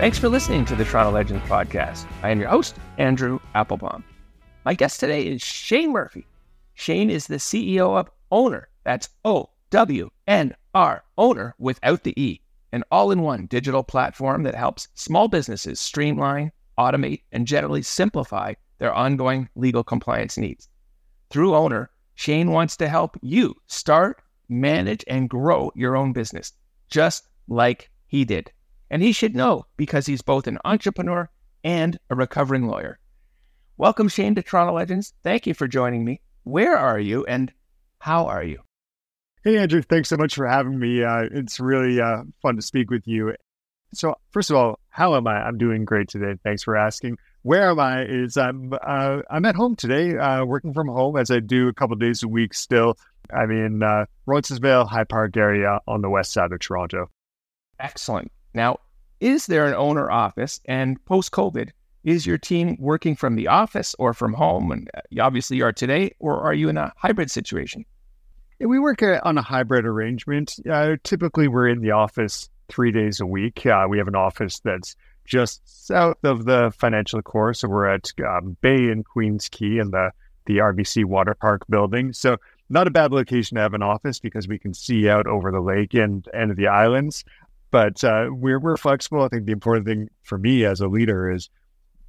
Thanks for listening to the Toronto Legends podcast. I am your host, Andrew Applebaum. My guest today is Shane Murphy. Shane is the CEO of Ownr. That's O W N R, Owner without the E, an all in one digital platform that helps small businesses streamline, automate, and generally simplify their ongoing legal compliance needs. Through Ownr, Shane wants to help you start, manage, and grow your own business, just like he did. And he should know because he's both an entrepreneur and a recovering lawyer. Welcome, Shane, to Toronto Legends. Thank you for joining me. Where are you and how are you? Hey, Andrew. Thanks so much for having me. Uh, it's really uh, fun to speak with you. So, first of all, how am I? I'm doing great today. Thanks for asking. Where am I? Is I'm uh, I'm at home today, uh, working from home as I do a couple days a week. Still, I'm in uh, Roncesvalles, High Park area on the west side of Toronto. Excellent. Now, is there an Ownr office? And post COVID, is your team working from the office or from home? And uh, obviously, you are today, or are you in a hybrid situation? Yeah, we work uh, on a hybrid arrangement. Uh, typically, we're in the office three days a week. Uh, we have an office that's just south of the financial core. So we're at um, Bay and Queens Quay in the, the RBC Water Park building. So not a bad location to have an office because we can see out over the lake and, and the islands but uh, we're we're flexible. I think the important thing for me as a leader is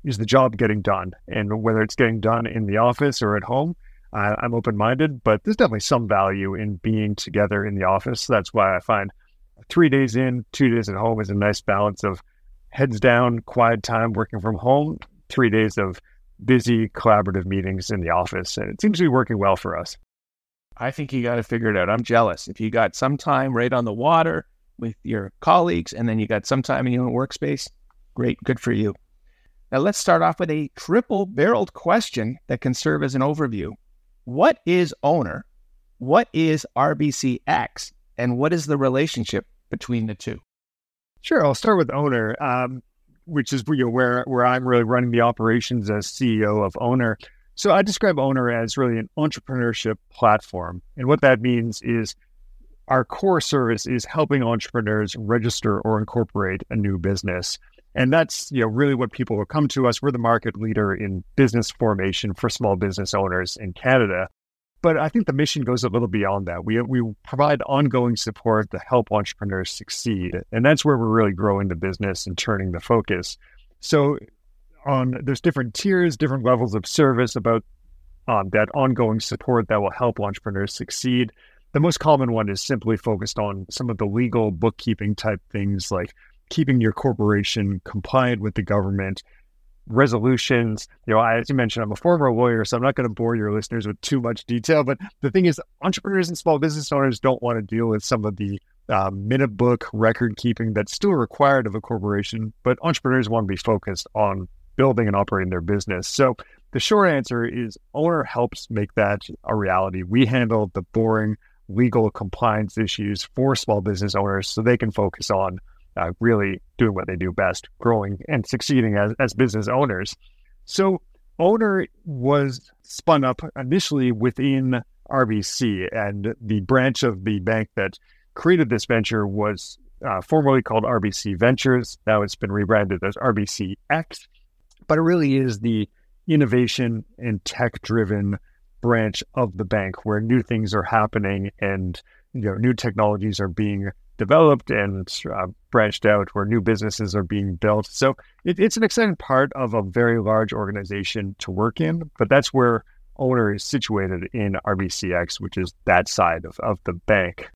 is the job getting done, and whether it's getting done in the office or at home, I'm open minded. But there's definitely some value in being together in the office. That's why I find three days in, two days at home is a nice balance of heads down, quiet time working from home, three days of busy collaborative meetings in the office, and it seems to be working well for us. I think you got to figure it out. I'm jealous. If you got some time right on the water with your colleagues, and then you got some time in your own workspace. Great, good for you. Now let's start off with a triple barreled question that can serve as an overview. What is Ownr? What is RBCX? And what is the relationship between the two? Sure, I'll start with Ownr, um, which is you know, where where I'm really running the operations as CEO of Ownr. So I describe Ownr as really an entrepreneurship platform, and what that means is our core service is helping entrepreneurs register or incorporate a new business. And that's you know really what people will come to us. We're the market leader in business formation for small business owners in Canada. But I think the mission goes a little beyond that. We we provide ongoing support to help entrepreneurs succeed. And that's where we're really growing the business and turning the focus. So on there's different tiers, different levels of service about um, that ongoing support that will help entrepreneurs succeed. The most common one is simply focused on some of the legal bookkeeping type things like keeping your corporation compliant with the government, resolutions. You know, as you mentioned, I'm a former lawyer, so I'm not going to bore your listeners with too much detail. But the thing is, entrepreneurs and small business owners don't want to deal with some of the uh, minute book record keeping that's still required of a corporation, but entrepreneurs want to be focused on building and operating their business. So the short answer is Ownr helps make that a reality. We handle the boring legal compliance issues for small business owners so they can focus on uh, really doing what they do best, growing and succeeding as, as business owners. So, Ownr was spun up initially within RBC, and the branch of the bank that created this venture was uh, formerly called RBC Ventures. Now it's been rebranded as RBCX, but it really is the innovation and tech driven branch of the bank where new things are happening and you know new technologies are being developed and uh, branched out, where new businesses are being built. So it, it's an exciting part of a very large organization to work in, but that's where Ownr is situated in RBCX, which is that side of, of the bank.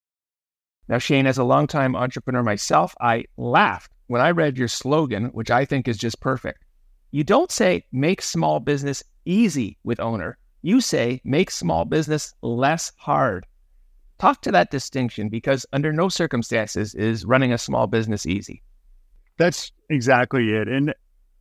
Now, Shane, as a longtime entrepreneur myself, I laughed when I read your slogan, which I think is just perfect. You don't say make small business easy with Ownr. You say make small business less hard. Talk to that distinction because under no circumstances is running a small business easy. That's exactly it. And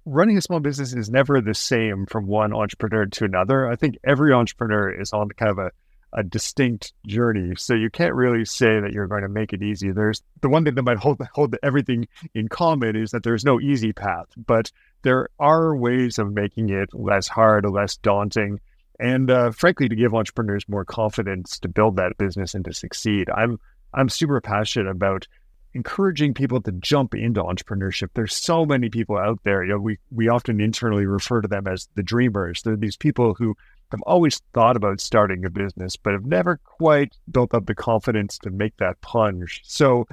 running a small business is never the same from one entrepreneur to another. I think every entrepreneur is on kind of a, a distinct journey. So you can't really say that you're going to make it easy. There's the one thing that might hold hold everything in common is that there's no easy path, but there are ways of making it less hard less daunting and uh, frankly, to give entrepreneurs more confidence to build that business and to succeed. I'm I'm super passionate about encouraging people to jump into entrepreneurship. There's so many people out there. You know, we we often internally refer to them as the dreamers. They're these people who have always thought about starting a business, but have never quite built up the confidence to make that plunge. So,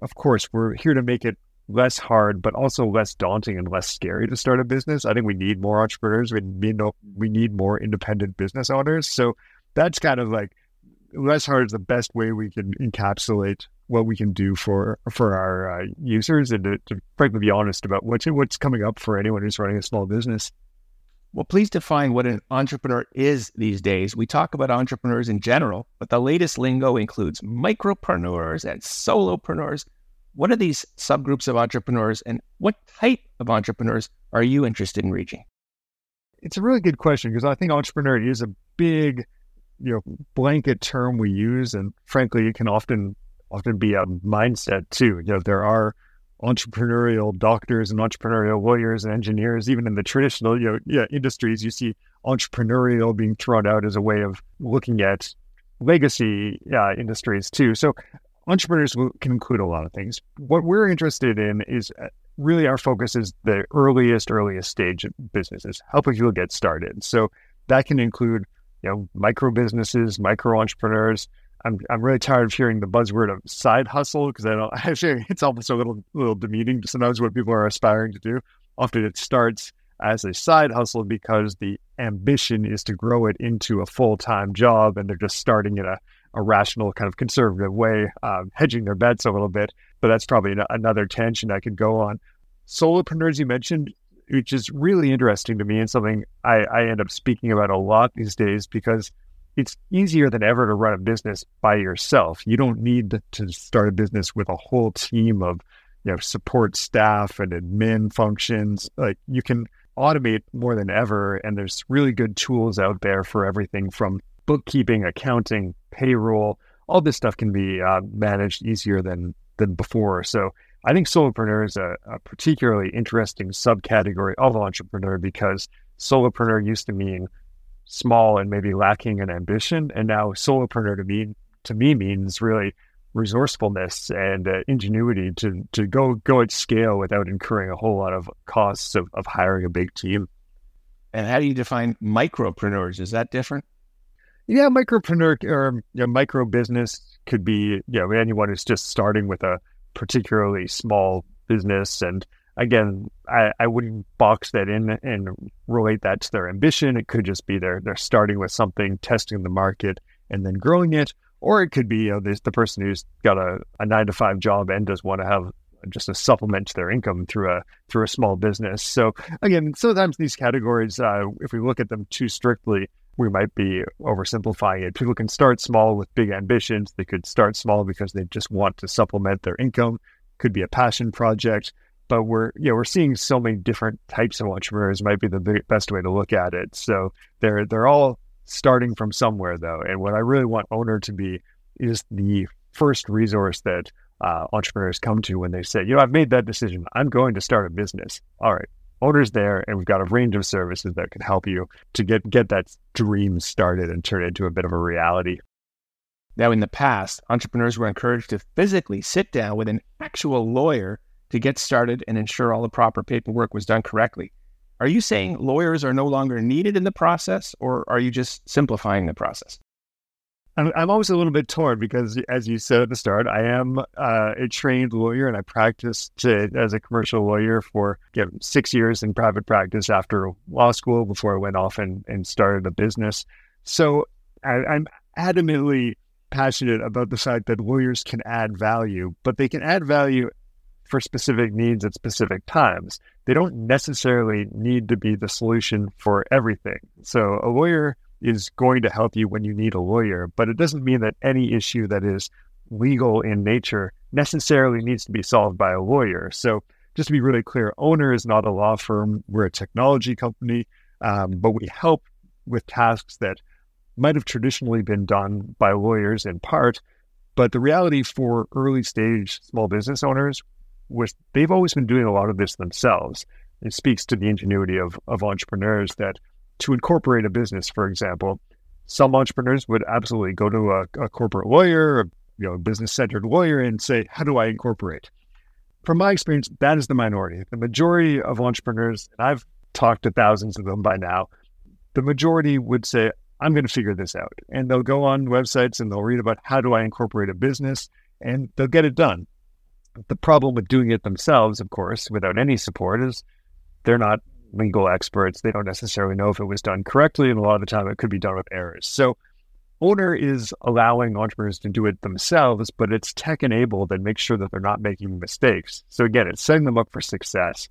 of course, we're here to make it less hard, but also less daunting and less scary to start a business. I think we need more entrepreneurs. We need we need more independent business owners. So that's kind of like less hard is the best way we can encapsulate what we can do for for our uh, users and to, to frankly be honest about what's what's coming up for anyone who's running a small business. Well, please define what an entrepreneur is these days. We talk about entrepreneurs in general, but the latest lingo includes micropreneurs and solopreneurs. What are these subgroups of entrepreneurs and what type of entrepreneurs are you interested in reaching? It's a really good question because I think entrepreneur is a big, you know, blanket term we use, and frankly, it can often often be a mindset too. You know, there are entrepreneurial doctors and entrepreneurial lawyers and engineers, even in the traditional you know yeah, industries, you see entrepreneurial being thrown out as a way of looking at legacy uh, industries too. So entrepreneurs can include a lot of things. What we're interested in is uh, really our focus is the earliest, earliest stage of businesses, helping people get started. So that can include, you know, micro businesses, micro entrepreneurs. I'm I'm really tired of hearing the buzzword of side hustle because I don't actually it's almost a little little demeaning sometimes what people are aspiring to do. Often it starts as a side hustle because the ambition is to grow it into a full time job and they're just starting in a a rational, kind of conservative way, um, hedging their bets a little bit. But that's probably an- another tension I could go on. Solopreneurs, you mentioned, which is really interesting to me and something I, I end up speaking about a lot these days because it's easier than ever to run a business by yourself. You don't need to start a business with a whole team of you know support staff and admin functions. Like you can automate more than ever, and there's really good tools out there for everything from bookkeeping, accounting, payroll, all this stuff can be uh, managed easier than than before. So I think solopreneur is a, a, particularly interesting subcategory of entrepreneur because solopreneur used to mean small and maybe lacking in ambition, and now solopreneur to me to me means really resourcefulness and uh, ingenuity to to go go at scale without incurring a whole lot of costs of, of hiring a big team. And how do you define micropreneurs? Is that different? Yeah, micropreneur or you know, micro business could be you know anyone who's just starting with a particularly small business. And again, I, I wouldn't box that in and relate that to their ambition. It could just be they're they're starting with something, testing the market, and then growing it. Or it could be you know, this, the person who's got a, a nine to five job and does want to have just a supplement to their income through a through a small business. So again, sometimes these categories, uh, if we look at them too strictly, we might be oversimplifying it. People can start small with big ambitions. They could start small because they just want to supplement their income. Could be a passion project. But we're you know we're seeing so many different types of entrepreneurs. Might be the best way to look at it. So they're they're all starting from somewhere though. And what I really want Ownr to be is the first resource that uh, entrepreneurs come to when they say, you know, I've made that decision. I'm going to start a business. All right, Ownr's there, and we've got a range of services that can help you to get get that dream started and turn it into a bit of a reality. Now, in the past, entrepreneurs were encouraged to physically sit down with an actual lawyer to get started and ensure all the proper paperwork was done correctly. Are you saying lawyers are no longer needed in the process, or are you just simplifying the process? I'm, always a little bit torn because, as you said at the start, I am uh, a trained lawyer and I practiced as a commercial lawyer for you know, six years in private practice after law school before I went off and, and started a business. So I, I'm adamantly passionate about the fact that lawyers can add value, but they can add value for specific needs at specific times. They don't necessarily need to be the solution for everything. So a lawyer is going to help you when you need a lawyer, but it doesn't mean that any issue that is legal in nature necessarily needs to be solved by a lawyer. So, just to be really clear, Ownr is not a law firm. We're a technology company, um, but we help with tasks that might have traditionally been done by lawyers in part. But the reality for early stage small business owners was they've always been doing a lot of this themselves. It speaks to the ingenuity of, of entrepreneurs that to incorporate a business, for example, some entrepreneurs would absolutely go to a, a corporate lawyer, a you know, business centered lawyer, and say, "How do I incorporate?" From my experience, that is the minority. The majority of entrepreneurs, and I've talked to thousands of them by now, the majority would say, "I'm going to figure this out," and they'll go on websites and they'll read about how do I incorporate a business, and they'll get it done. The problem with doing it themselves, of course, without any support, is they're not legal experts. They don't necessarily know if it was done correctly, and a lot of the time it could be done with errors. So, Ownr is allowing entrepreneurs to do it themselves, but it's tech enabled and makes sure that they're not making mistakes. So again, it's setting them up for success.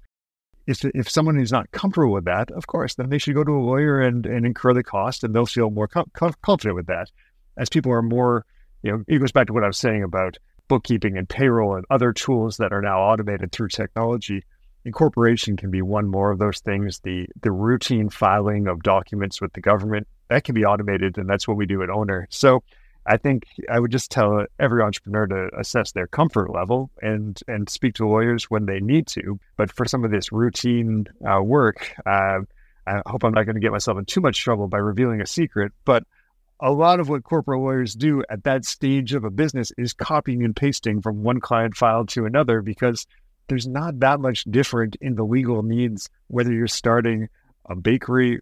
If, if someone is not comfortable with that, of course, then they should go to a lawyer and, and incur the cost, and they'll feel more com- confident with that. As people are more, you know, it goes back to what I was saying about bookkeeping and payroll and other tools that are now automated through technology incorporation can be one more of those things. The the routine filing of documents with the government that can be automated, and that's what we do at Ownr. So I think I would just tell every entrepreneur to assess their comfort level and and speak to lawyers when they need to. But for some of this routine uh, work, uh, I hope I'm not going to get myself in too much trouble by revealing a secret, but a lot of what corporate lawyers do at that stage of a business is copying and pasting from one client file to another because there's not that much different in the legal needs, whether you're starting a bakery,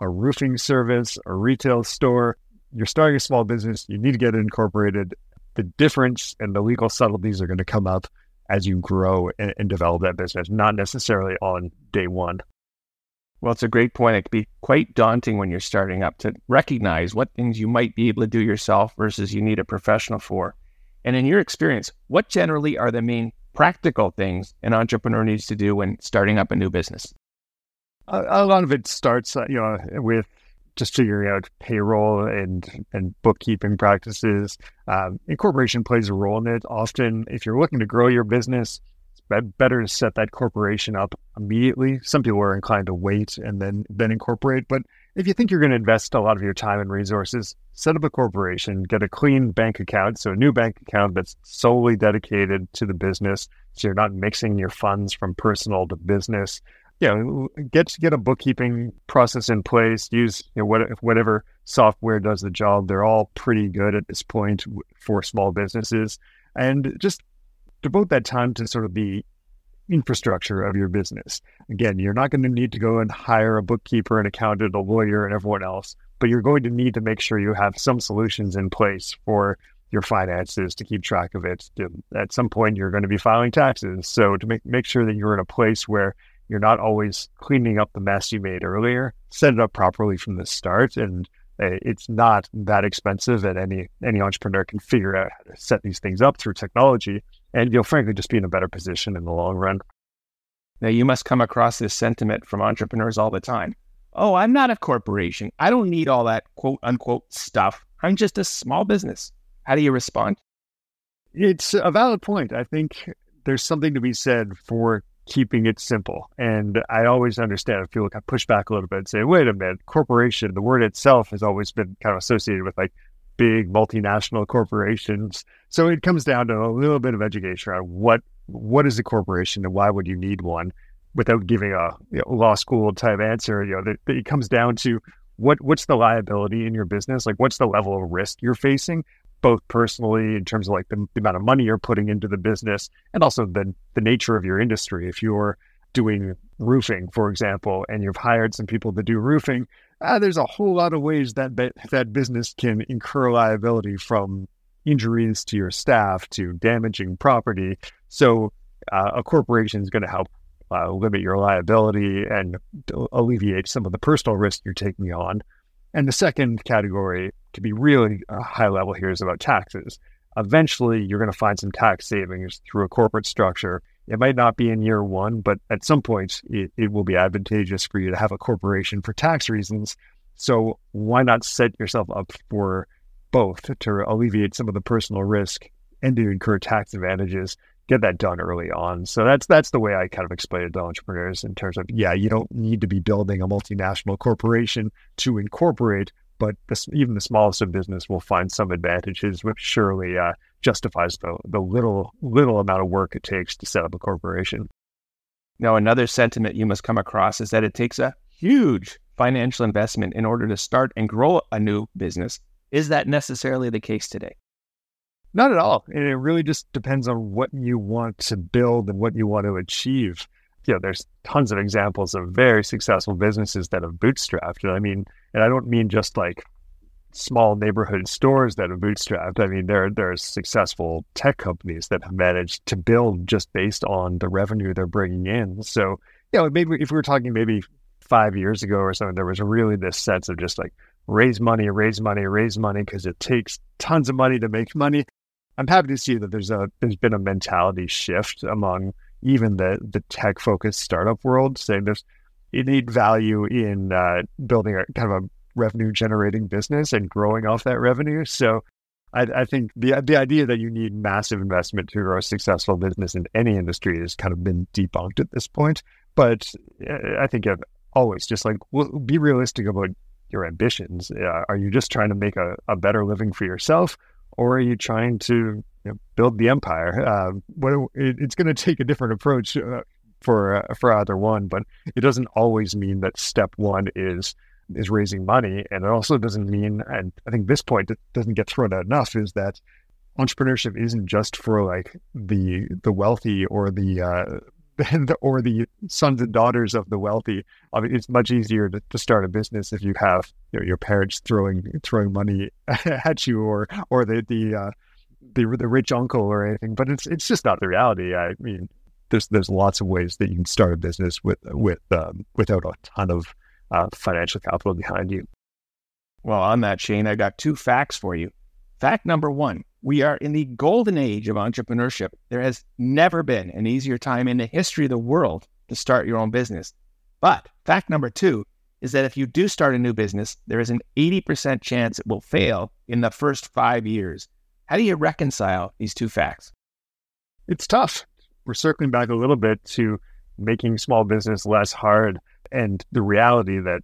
a roofing service, a retail store, you're starting a small business, you need to get it incorporated. The difference and the legal subtleties are going to come up as you grow and, and develop that business, not necessarily on day one. Well, it's a great point. It can be quite daunting when you're starting up to recognize what things you might be able to do yourself versus you need a professional for. And in your experience, what generally are the main practical things an entrepreneur needs to do when starting up a new business? A, a lot of it starts, uh, you know, with just figuring out payroll and and bookkeeping practices. Um, incorporation plays a role in it. Often, if you're looking to grow your business, it's better to set that corporation up immediately. Some people are inclined to wait and then then incorporate, but if you think you're going to invest a lot of your time and resources, set up a corporation, get a clean bank account. So, a new bank account that's solely dedicated to the business. So, you're not mixing your funds from personal to business. You know, get get a bookkeeping process in place. Use you know, what, whatever software does the job. They're all pretty good at this point for small businesses, and just devote that time to sort of be infrastructure of your business. Again, you're not going to need to go and hire a bookkeeper, an accountant, a lawyer, and everyone else, but you're going to need to make sure you have some solutions in place for your finances to keep track of it. At some point, you're going to be filing taxes. So to make, make sure that you're in a place where you're not always cleaning up the mess you made earlier, set it up properly from the start. And uh, it's not that expensive and any, any entrepreneur can figure out how to set these things up through technology and you'll frankly just be in a better position in the long run. Now, you must come across this sentiment from entrepreneurs all the time. Oh, I'm not a corporation. I don't need all that quote unquote stuff. I'm just a small business. How do you respond? It's a valid point. I think there's something to be said for keeping it simple. And I always understand if people kind of push back a little bit and say, wait a minute, corporation, the word itself has always been kind of associated with like big multinational corporations. So it comes down to a little bit of education on what what is a corporation and why would you need one, without giving a you know, law school type answer. You know, that, that it comes down to what what's the liability in your business, like what's the level of risk you're facing, both personally in terms of like the, the amount of money you're putting into the business, and also the the nature of your industry. If you're doing roofing, for example, and you've hired some people to do roofing, uh, there's a whole lot of ways that that business can incur liability from injuries to your staff to damaging property. So uh, a corporation is going to help uh, limit your liability and alleviate some of the personal risk you're taking on. And the second category, to be really uh, high level here, is about taxes. Eventually, you're going to find some tax savings through a corporate structure. It might not be in year one, but at some point, it, it will be advantageous for you to have a corporation for tax reasons. So, why not set yourself up for both to alleviate some of the personal risk and to incur tax advantages get that done early on. So that's that's the way I kind of explain it to entrepreneurs in terms of yeah, you don't need to be building a multinational corporation to incorporate, but this, even the smallest of business will find some advantages, which surely uh, justifies the the little little amount of work it takes to set up a corporation. Now, another sentiment you must come across is that it takes a huge financial investment in order to start and grow a new business. Is that necessarily the case today? Not at all. And it really just depends on what you want to build and what you want to achieve. You know, there's tons of examples of very successful businesses that have bootstrapped. And I mean, and I don't mean just like small neighborhood stores that have bootstrapped. I mean, there there's successful tech companies that have managed to build just based on the revenue they're bringing in. So, you know, maybe if we were talking maybe five years ago or something, there was really this sense of just like raise money, raise money, raise money because it takes tons of money to make money. I'm happy to see that there's a there's been a mentality shift among even the the tech focused startup world, saying there's you need value in uh, building a kind of a revenue generating business and growing off that revenue. So I, I, think the the idea that you need massive investment to grow a successful business in any industry has kind of been debunked at this point. But uh, I think I've always just like well, be realistic about your ambitions. Uh, are you just trying to make a, a better living for yourself, or are you trying to you know, build the empire? Uh, what it, it's going to take a different approach uh, for uh, for either one, but it doesn't always mean that step one is is raising money, and it also doesn't mean, and I think this point doesn't get thrown out enough, is that entrepreneurship isn't just for like the the wealthy or the uh, or the sons and daughters of the wealthy. I mean, it's much easier to, to start a business if you have you know, your parents throwing throwing money at you, or or the the, uh, the the rich uncle or anything. But it's it's just not the reality. I mean, there's there's lots of ways that you can start a business with with um, without a ton of uh, financial capital behind you. Well, on that, Shane, I got two facts for you. Fact number one we are in the golden age of entrepreneurship. There has never been an easier time in the history of the world to start your own business. But fact number two is that if you do start a new business, there is an 80% chance it will fail in the first five years. How do you reconcile these two facts? It's tough. We're circling back a little bit to making small business less hard and the reality that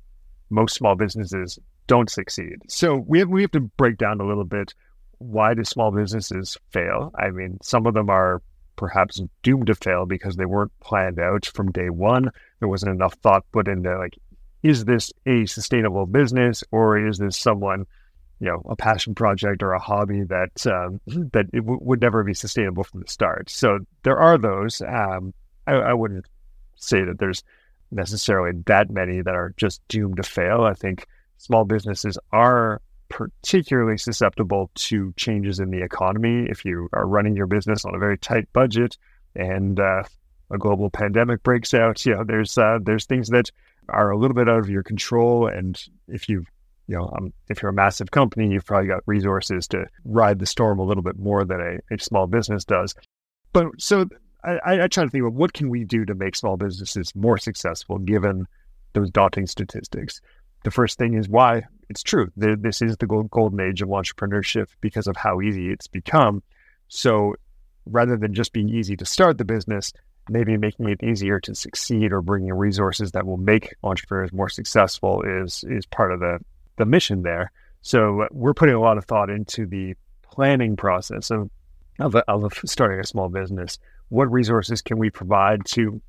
most small businesses don't succeed. So we have, we have to break down a little bit why do small businesses fail? I mean, some of them are perhaps doomed to fail because they weren't planned out from day one. There wasn't enough thought put into like, is this a sustainable business or is this someone, you know, a passion project or a hobby that um, that it w- would never be sustainable from the start? So there are those. Um, I, I wouldn't say that there's necessarily that many that are just doomed to fail. I think small businesses are particularly susceptible to changes in the economy. If you are running your business on a very tight budget and uh, a global pandemic breaks out, you know, there's uh, there's things that are a little bit out of your control. And if you you know, um, if you're a massive company, you've probably got resources to ride the storm a little bit more than a, a small business does. But so I, I try to think of what can we do to make small businesses more successful given those daunting statistics. The first thing is why it's true. This is the golden age of entrepreneurship because of how easy it's become. So rather than just being easy to start the business, maybe making it easier to succeed or bringing resources that will make entrepreneurs more successful is is part of the the mission there. So we're putting a lot of thought into the planning process of of, of starting a small business. What resources can we provide to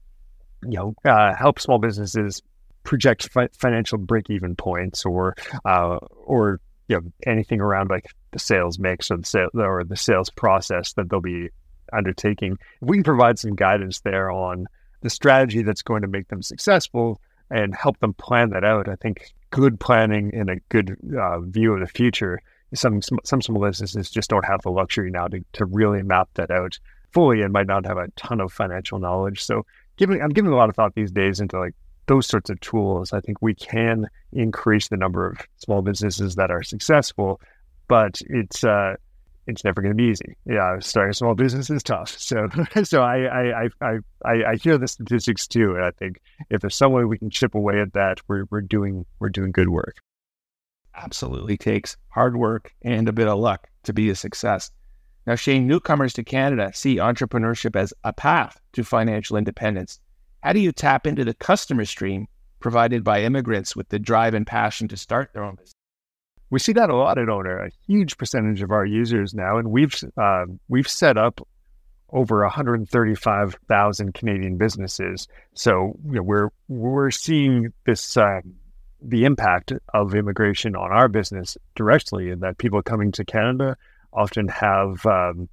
you know uh, help small businesses project fi- financial break even points or uh, or you know anything around like the sales mix or the sale or the sales process that they'll be undertaking. If we can provide some guidance there on the strategy that's going to make them successful and help them plan that out. I think good planning and a good uh, view of the future. Some some small businesses just don't have the luxury now to, to really map that out fully and might not have a ton of financial knowledge. So giving I'm giving a lot of thought these days into like those sorts of tools. I think we can increase the number of small businesses that are successful, but it's uh, it's never going to be easy. Yeah, starting a small business is tough. So, so I, I, I, I, I hear the statistics too, and I think if there's some way we can chip away at that, we're, we're doing, we're doing good work. Absolutely takes hard work and a bit of luck to be a success. Now, Shane, newcomers to Canada see entrepreneurship as a path to financial independence. How do you tap into the customer stream provided by immigrants with the drive and passion to start their own business? we see that a lot at Ownr. A huge percentage of our users now, and we've uh, we've set up over 135,000 Canadian businesses. So you know, we're we're seeing this uh, the impact of immigration on our business directly, in that people coming to Canada often have um,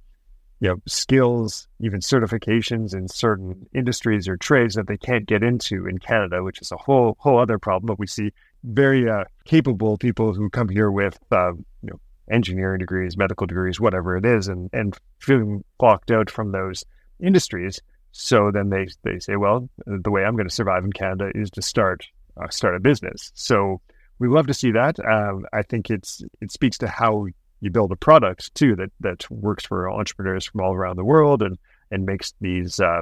you know skills, even certifications in certain industries or trades that they can't get into in Canada, which is a whole whole other problem. But we see very uh, capable people who come here with uh, you know engineering degrees, medical degrees, whatever it is, and and feeling blocked out from those industries. So then they they say, well, the way I'm going to survive in Canada is to start uh, start a business. So we love to see that. Um, I think it's it speaks to how you build a product too that that works for entrepreneurs from all around the world and and makes these uh,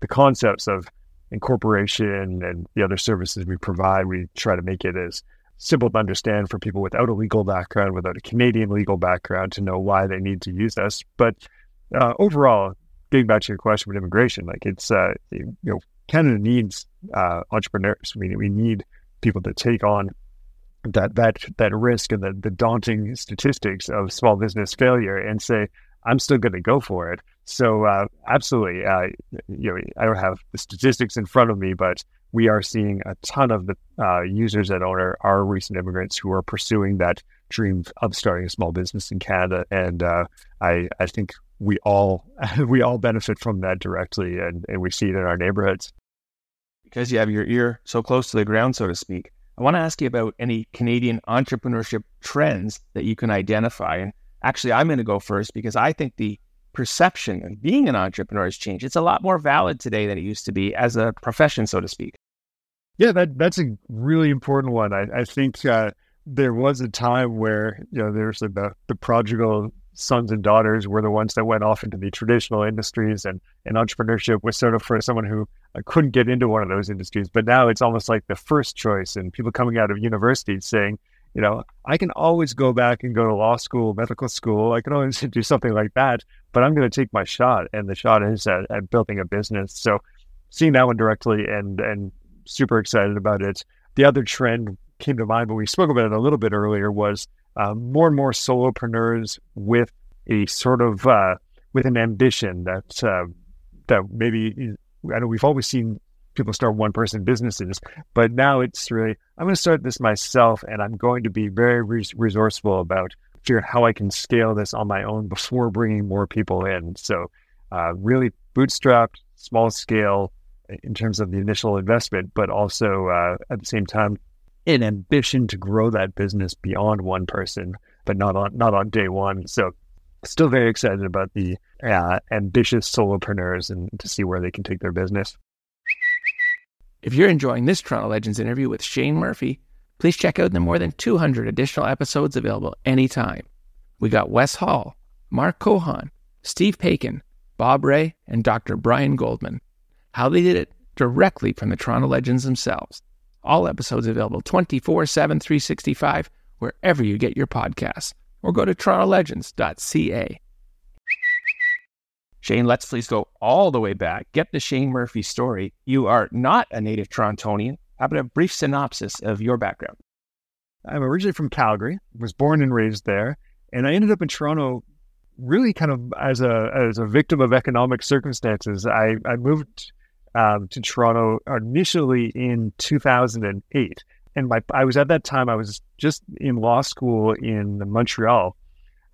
the concepts of incorporation and the other services we provide, we try to make it as simple to understand for people without a legal background, without a Canadian legal background, to know why they need to use us. But uh, overall, getting back to your question with immigration, like it's uh, you know Canada needs uh, entrepreneurs. We we need people to take on that that that risk and the, the daunting statistics of small business failure and say, I'm still going to go for it. So uh, absolutely, uh, you know, I don't have the statistics in front of me, but we are seeing a ton of the uh, users at Ownr are recent immigrants who are pursuing that dream of starting a small business in Canada, and uh, I I think we all we all benefit from that directly, and, and we see it in our neighborhoods. Because you have your ear so close to the ground, so to speak, I want to ask you about any Canadian entrepreneurship trends that you can identify. And actually, I'm going to go first because I think the perception of being an entrepreneur has changed. It's a lot more valid today than it used to be as a profession, so to speak. Yeah, that that's a really important one. I, I think uh, there was a time where you know there's the the prodigal sons and daughters were the ones that went off into the traditional industries, and and entrepreneurship was sort of for someone who uh, couldn't get into one of those industries. But now it's almost like the first choice, and people coming out of universities saying, you know, I can always go back and go to law school, medical school. I can always do something like that, but I'm going to take my shot. And the shot is at, at, building a business. So seeing that one directly and, and super excited about it. The other trend came to mind when we spoke about it a little bit earlier was uh, more and more solopreneurs with a sort of, uh, with an ambition that, uh, that maybe, I know we've always seen people start one person businesses. But now it's really, I'm going to start this myself and I'm going to be very resourceful about figuring how I can scale this on my own before bringing more people in. So, uh, really bootstrapped, small scale in terms of the initial investment, but also uh, at the same time, an ambition to grow that business beyond one person, but not on not on day one. So, still very excited about the uh, ambitious solopreneurs and to see where they can take their business. If you're enjoying this Toronto Legends interview with Shane Murphy, please check out the more than 200 additional episodes available anytime. We got Wes Hall, Mark Cohon, Steve Paikin, Bob Rae, and Dr. Brian Goldman. How they did it directly from the Toronto Legends themselves. All episodes available 24 7, 365, wherever you get your podcasts, or go to torontolegends.ca. Shane, let's please go all the way back. Get the Shane Murphy story. You are not a native Torontonian. How about a brief synopsis of your background? I'm originally from Calgary, was born and raised there, and I ended up in Toronto really kind of as a as a victim of economic circumstances. I, I moved um, to Toronto initially in 2008. And my, I was at that time, I was just in law school in Montreal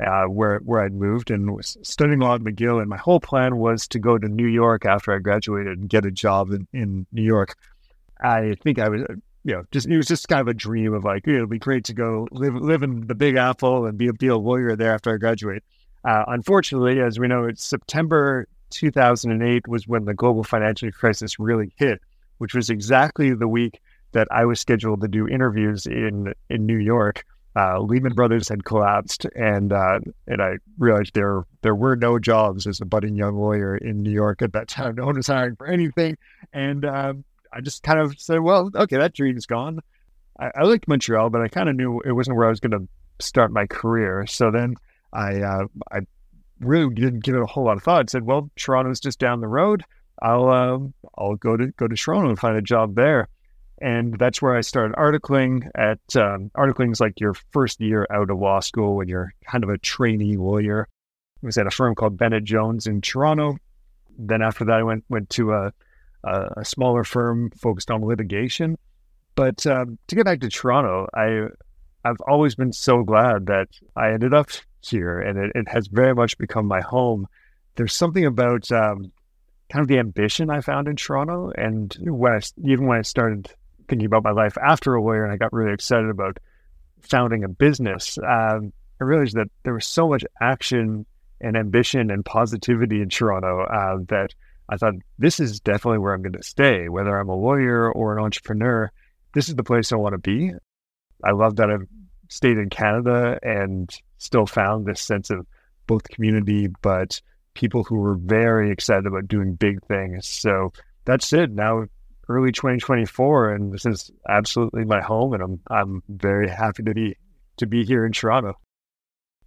uh, where where I'd moved and was studying law at McGill. And my whole plan was to go to New York after I graduated and get a job in, in New York. I think I was, you know, just it was just kind of a dream of like, it'll be great to go live live in the Big Apple and be, be a lawyer there after I graduate. Uh, unfortunately, as we know, it's September 2008 was when the global financial crisis really hit, which was exactly the week that I was scheduled to do interviews in in New York uh, Lehman Brothers had collapsed, and uh, and I realized there there were no jobs as a budding young lawyer in New York at that time. No one was hiring for anything, and uh, I just kind of said, "Well, okay, that dream's gone." I, I liked Montreal, but I kind of knew it wasn't where I was going to start my career. So then I uh, I really didn't give it a whole lot of thought. I said, "Well, Toronto's just down the road. I'll um, I'll go to go to Toronto and find a job there." and that's where I started articling. At um, articling is like your first year out of law school when you're kind of a trainee lawyer. Was at a firm called Bennett Jones in Toronto. Then after that, I went went to a a, a smaller firm focused on litigation. But um, to get back to Toronto, I I've always been so glad that I ended up here, and it, it has very much become my home. There's something about um, kind of the ambition I found in Toronto, and when I, even when I started thinking about my life after a lawyer and I got really excited about founding a business, um, I realized that there was so much action and ambition and positivity in Toronto uh, that I thought this is definitely where I'm going to stay, whether I'm a lawyer or an entrepreneur. This is the place I want to be. I love that I've stayed in Canada and still found this sense of both community, but people who were very excited about doing big things. So that's it. Now early 2024, and this is absolutely my home, and I'm I'm very happy to be to be here in Toronto.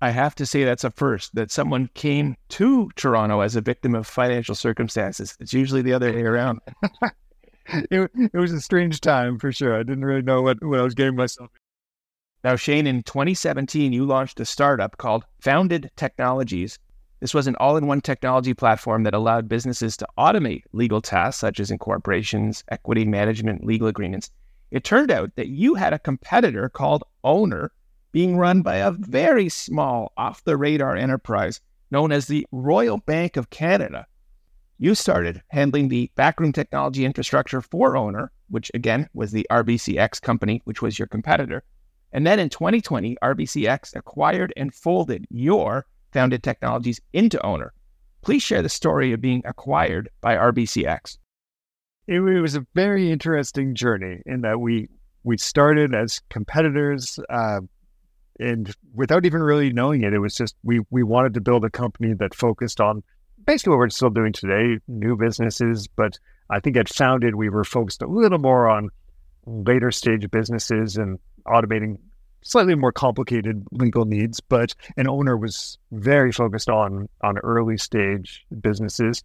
I have to say that's a first that someone came to Toronto as a victim of financial circumstances. It's usually the other way around. it, it was a strange time for sure. I didn't really know what, what I was getting myself. Now, Shane, in 2017, you launched a startup called Founded Technologies this was an all in one technology platform that allowed businesses to automate legal tasks such as incorporations, equity management, legal agreements. It turned out that you had a competitor called Ownr being run by a very small, off the radar enterprise known as the Royal Bank of Canada. You started handling the backroom technology infrastructure for Ownr, which again was the RBCX company, which was your competitor. And then in 2020, RBCX acquired and folded your founded technologies into Ownr. Please share the story of being acquired by RBCX. It, was a very interesting journey in that we we started as competitors, uh, and without even really knowing it, it was just we we wanted to build a company that focused on basically what we're still doing today, new businesses. But I think at founded we were focused a little more on later stage businesses and automating slightly more complicated legal needs, but an Ownr was very focused on on early stage businesses.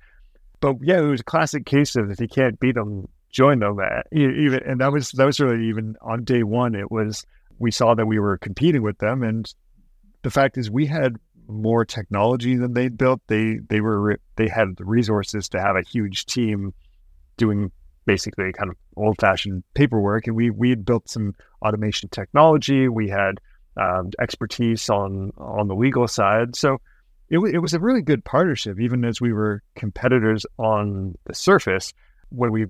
But yeah, it was a classic case of if you can't beat them, join them. Uh, even and that was that was really even on day one. It was we saw that we were competing with them, and the fact is we had more technology than they'd built. They they were they had the resources to have a huge team doing basically kind of old fashioned paperwork. And we we had built some automation technology. We had um, expertise on on the legal side. So it, w- it was a really good partnership, even as we were competitors on the surface. When we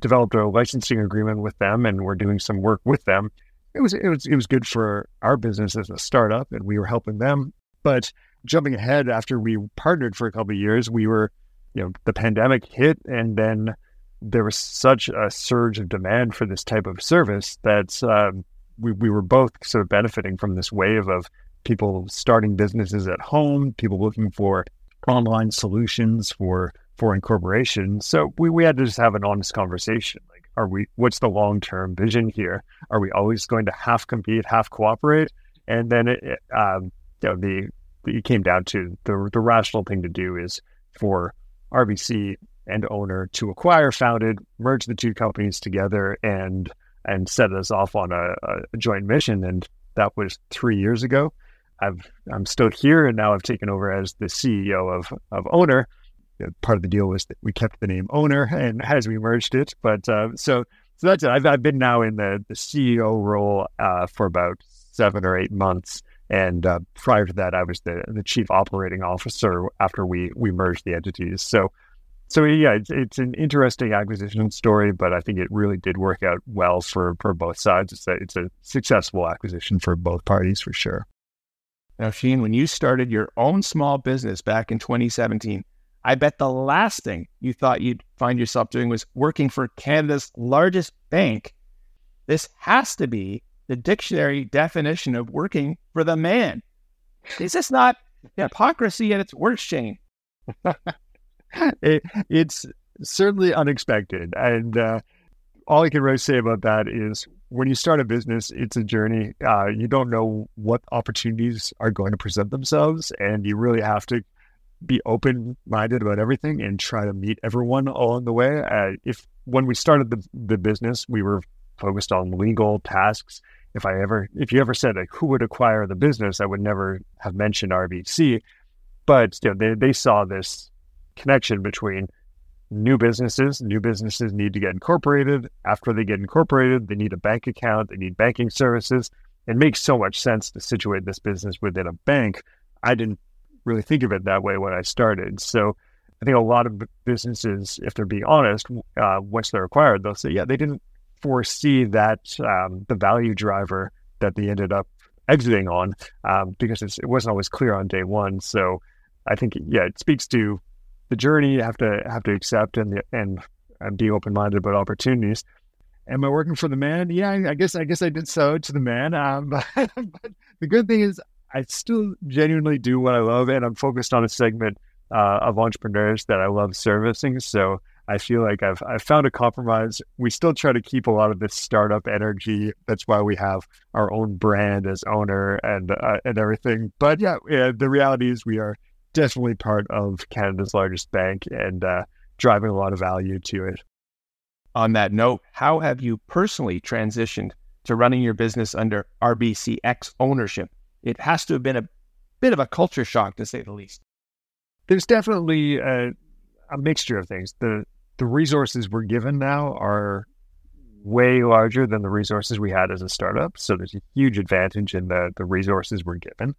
developed a licensing agreement with them and we're doing some work with them, it was it was it was good for our business as a startup, and we were helping them. But jumping ahead, after we partnered for a couple of years, we were, you know, the pandemic hit, and then there was such a surge of demand for this type of service that um, we, we were both sort of benefiting from this wave of people starting businesses at home, people looking for online solutions for for incorporation. So we, we had to just have an honest conversation. Like, are we what's the long term vision here? Are we always going to half compete, half cooperate? And then it, it um, you know, the, it came down to the the rational thing to do is for RBC and Ownr to acquire founded, merge the two companies together, and and set us off on a, a joint mission. And that was three years ago. I've I'm still here, and now I've taken over as the CEO of of Ownr. Part of the deal was that we kept the name Ownr, and as we merged it, but uh, so so that's it. I've, I've been now in the the CEO role uh, for about seven or eight months, And uh, prior to that, I was the, the chief operating officer after we we merged the entities. So, so yeah, it's, it's an interesting acquisition story, but I think it really did work out well for for both sides. It's a it's a successful acquisition for both parties for sure. Now, Shane, when you started your own small business back in 2017, I bet the last thing you thought you'd find yourself doing was working for Canada's largest bank. This has to be the dictionary definition of working for the man. Is this not hypocrisy at its worst, Shane? it, it's certainly unexpected. And uh, all I can really say about that is when you start a business, it's a journey. Uh, you don't know what opportunities are going to present themselves, and you really have to be open minded about everything and try to meet everyone along the way. Uh, if when we started the, the business, we were focused on legal tasks if I ever, if you ever said like who would acquire the business, I would never have mentioned RBC. But you know, they they saw this connection between new businesses. New businesses need to get incorporated. After they get incorporated, they need a bank account. They need banking services. It makes so much sense to situate this business within a bank. I didn't really think of it that way when I started. So I think a lot of businesses, if they're being honest, uh, once they're acquired, they'll say, yeah, they didn't foresee that um, the value driver that they ended up exiting on um, because it wasn't always clear on day one. So I think yeah, it speaks to the journey you have to have to accept and and, and be open minded about opportunities. Am I working for the man? Yeah, I guess I guess I did so to the man. Um, but, but the good thing is I still genuinely do what I love, and I'm focused on a segment uh, of entrepreneurs that I love servicing. So I feel like I've I've found a compromise. We still try to keep a lot of this startup energy. That's why we have our own brand as Ownr and uh, and everything. But yeah, yeah, the reality is we are definitely part of Canada's largest bank and uh, driving a lot of value to it. On that note, how have you personally transitioned to running your business under RBCx ownership? It has to have been a bit of a culture shock, to say the least. There's definitely a, a mixture of things. The the resources we're given now are way larger than the resources we had as a startup. So there's a huge advantage in the, the resources we're given.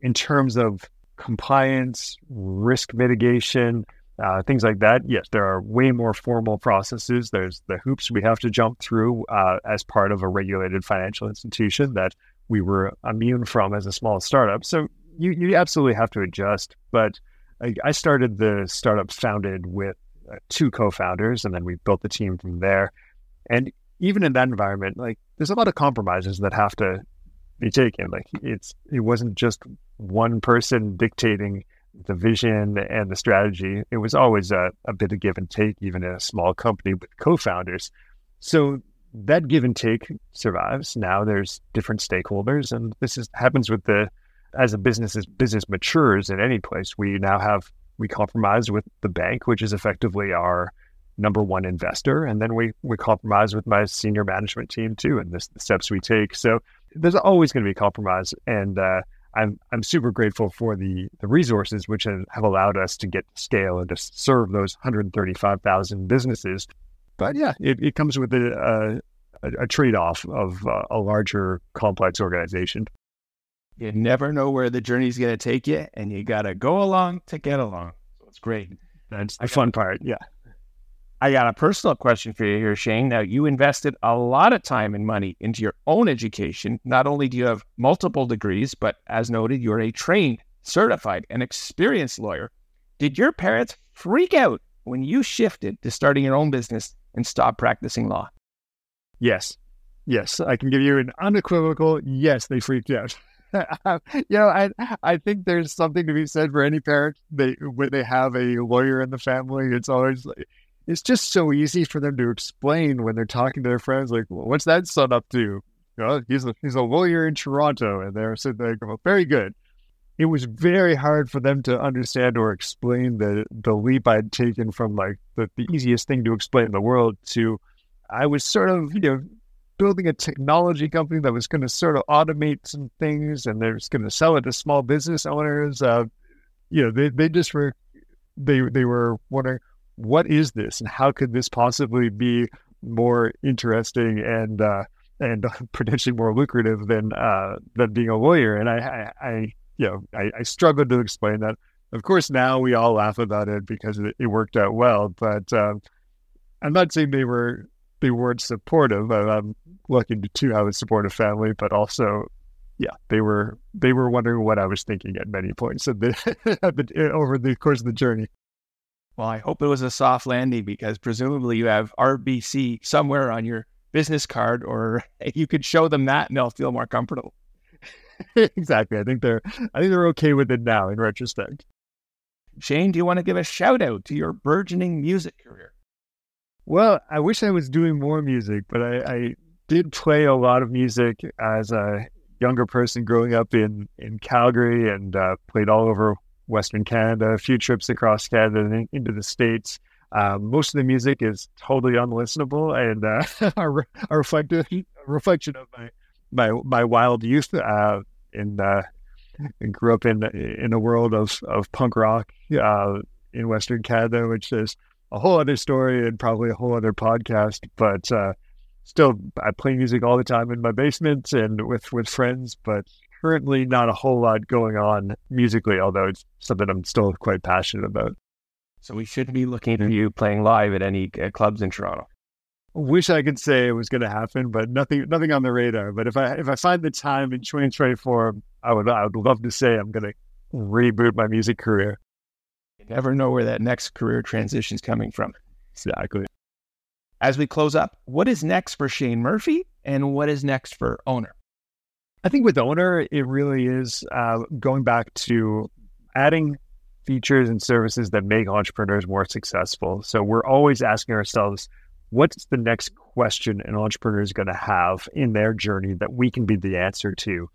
In terms of compliance, risk mitigation, uh, things like that, yes, there are way more formal processes. There's the hoops we have to jump through uh, as part of a regulated financial institution that we were immune from as a small startup. So you, you absolutely have to adjust. But I, I started the startup founded with uh, two co-founders, and then we built the team from there. And even in that environment, like there's a lot of compromises that have to be taken. Like it's it wasn't just one person dictating the vision and the strategy. It was always a, a bit of give and take, even in a small company with co-founders. So that give and take survives. Now there's different stakeholders, and this is happens with the as a business as business matures in any place. We now have we compromise with the bank, which is effectively our number one investor, and then we we compromise with my senior management team too, and this, the steps we take. So there's always going to be compromise, and uh, I'm I'm super grateful for the the resources which have allowed us to get scale and to serve those 135,000 businesses. But yeah, it, it comes with a, a, a trade off of uh, a larger complex organization. You never know where the journey's going to take you, and you got to go along to get along. So it's great. That's the fun part. Yeah. I got a personal question for you here, Shane. Now, you invested a lot of time and money into your own education. Not only do you have multiple degrees, but as noted, you're a trained, certified, and experienced lawyer. Did your parents freak out when you shifted to starting your own business and stop practicing law? Yes. Yes. I can give you an unequivocal yes, they freaked out. you know, I I think there's something to be said for any parent they when they have a lawyer in the family. It's always like, it's just so easy for them to explain when they're talking to their friends, like, well, "What's that son up to?" He's a he's a lawyer in Toronto, and they're sitting there going, "Very good." It was very hard for them to understand or explain the the leap I'd taken from like the, the easiest thing to explain in the world to I was sort of you know building a technology company that was going to sort of automate some things and they're going to sell it to small business owners. Uh, you know, they, they just were, they, they were wondering, what is this and how could this possibly be more interesting and, uh, and potentially more lucrative than uh, than being a lawyer. And I, I, I you know, I, I, struggled to explain that. Of course, now we all laugh about it because it, it worked out well. But um, I'm not saying they were they weren't supportive. I'm lucky to have a supportive family, but also, yeah, they were they were wondering what I was thinking at many points the, over the course of the journey. Well, I hope it was a soft landing because presumably you have RBC somewhere on your business card, or you could show them that and they'll feel more comfortable. exactly. I think they're I think they're okay with it now in retrospect. Shane, do you want to give a shout out to your burgeoning music career? Well, I wish I was doing more music, but I, I did play a lot of music as a younger person growing up in in Calgary and uh, played all over Western Canada, a few trips across Canada and into the States. Um, most of the music is totally unlistenable and uh, a, reflective, a reflection of my my my wild youth. Uh, in uh, and grew up in in a world of of punk rock uh, in Western Canada, which is a whole other story and probably a whole other podcast. But uh, still, I play music all the time in my basement and with with friends. But currently, not a whole lot going on musically, although it's something I'm still quite passionate about. So we should be looking at you playing live at any uh, clubs in Toronto. Wish I could say it was going to happen, but nothing, nothing on the radar. But if I if I find the time in 2024, I would I would love to say I'm going to reboot my music career. You never know where that next career transition is coming from. Exactly. As we close up, what is next for Shane Murphy, and what is next for Ownr? I think with Ownr, it really is uh, going back to adding features and services that make entrepreneurs more successful. So we're always asking ourselves, what's the next question an entrepreneur is going to have in their journey that we can be the answer to?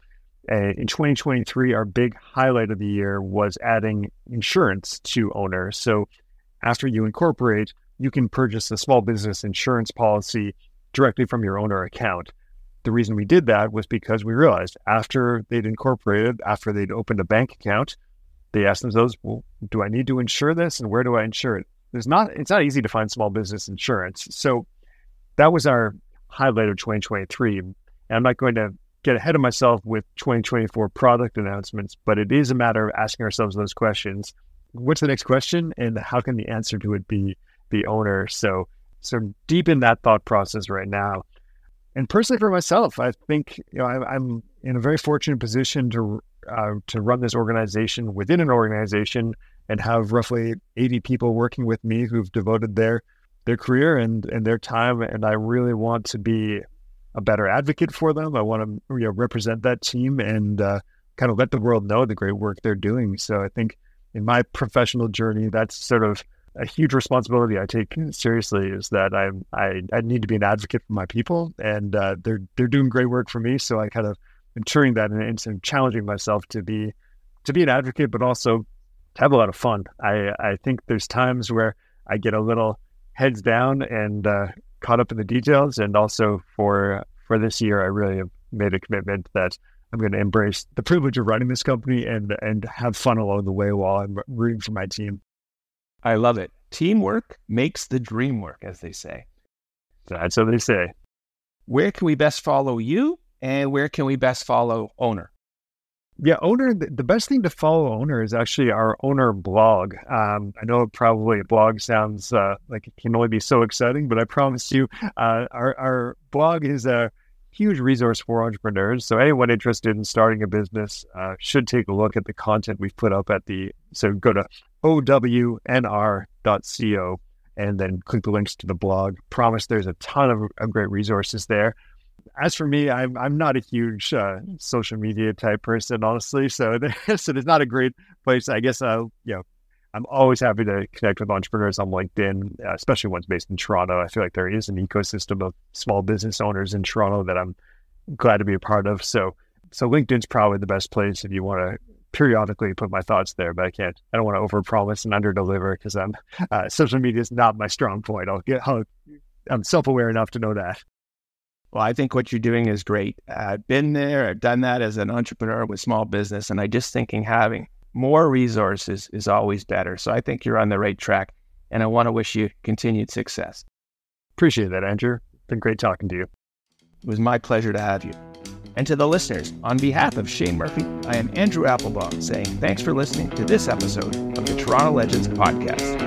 And in 2023, our big highlight of the year was adding insurance to Ownr. So after you incorporate, you can purchase a small business insurance policy directly from your Ownr account. The reason we did that was because we realized after they'd incorporated, after they'd opened a bank account, they asked themselves, well, do I need to insure this and where do I insure it? There's not, it's not easy to find small business insurance. So that was our highlight of 2023. And I'm not going to get ahead of myself with 2024 product announcements, but it is a matter of asking ourselves those questions. What's the next question and how can the answer to it be the Ownr? So, so deep in that thought process right now. And personally for myself, I think, you know, I, I'm in a very fortunate position to uh, to run this organization within an organization and have roughly 80 people working with me who've devoted their their career and and their time and I really want to be a better advocate for them. I want to you know represent that team and uh, kind of let the world know the great work they're doing. So I think in my professional journey, that's sort of a huge responsibility I take seriously. Is that I I, I need to be an advocate for my people, and uh, they're they're doing great work for me. So I kind of ensuring that and, and challenging myself to be to be an advocate, but also to have a lot of fun. I I think there's times where I get a little heads down and uh, caught up in the details, and also for for this year, I really have made a commitment that I'm going to embrace the privilege of running this company and and have fun along the way while I'm rooting for my team. I love it. Teamwork makes the dream work, as they say. That's what they say. Where can we best follow you and where can we best follow Ownr? Yeah, Ownr. The best thing to follow Ownr is actually our Ownr blog. Um, I know probably a blog sounds uh, like it can only be so exciting, but I promise you, uh, our our blog is a huge resource for entrepreneurs. So anyone interested in starting a business uh, should take a look at the content we've put up at the. So go to ownr.co and then click the links to the blog. Promise there's a ton of, of great resources there as for me, I'm I'm not a huge uh, social media type person, honestly. So, so it's not a great place. I guess uh, you know, I'm always happy to connect with entrepreneurs on LinkedIn, uh, especially ones based in Toronto. I feel like there is an ecosystem of small business owners in Toronto that I'm glad to be a part of. So, so LinkedIn's probably the best place if you want to periodically put my thoughts there, but I can't. I don't want to overpromise and underdeliver because I'm uh, social media is not my strong point. I'll get. I'll, I'm self aware enough to know that. Well, I think what you're doing is great. I've been there, I've done that as an entrepreneur with small business, and I just thinking having more resources is always better. So I think you're on the right track, and I want to wish you continued success. Appreciate that, Andrew. Been great talking to you. It was my pleasure to have you. And to the listeners, on behalf of Shane Murphy, I am Andrew Applebaum saying thanks for listening to this episode of the Toronto Legends podcast.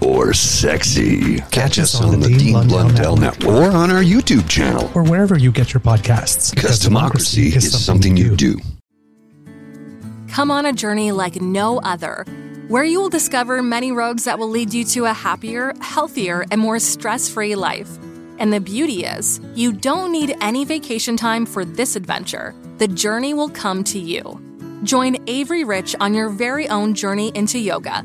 or sexy. Catch, Catch us on, on the, the Dean, Dean Blundell, Blundell Network. Network or on our YouTube channel or wherever you get your podcasts. Because, because democracy, democracy, is, something, something you do. do. Come on a journey like no other, where you will discover many roads that will lead you to a happier, healthier, and more stress free life. And the beauty is, you don't need any vacation time for this adventure. The journey will come to you. Join Avery Rich on your very own journey into yoga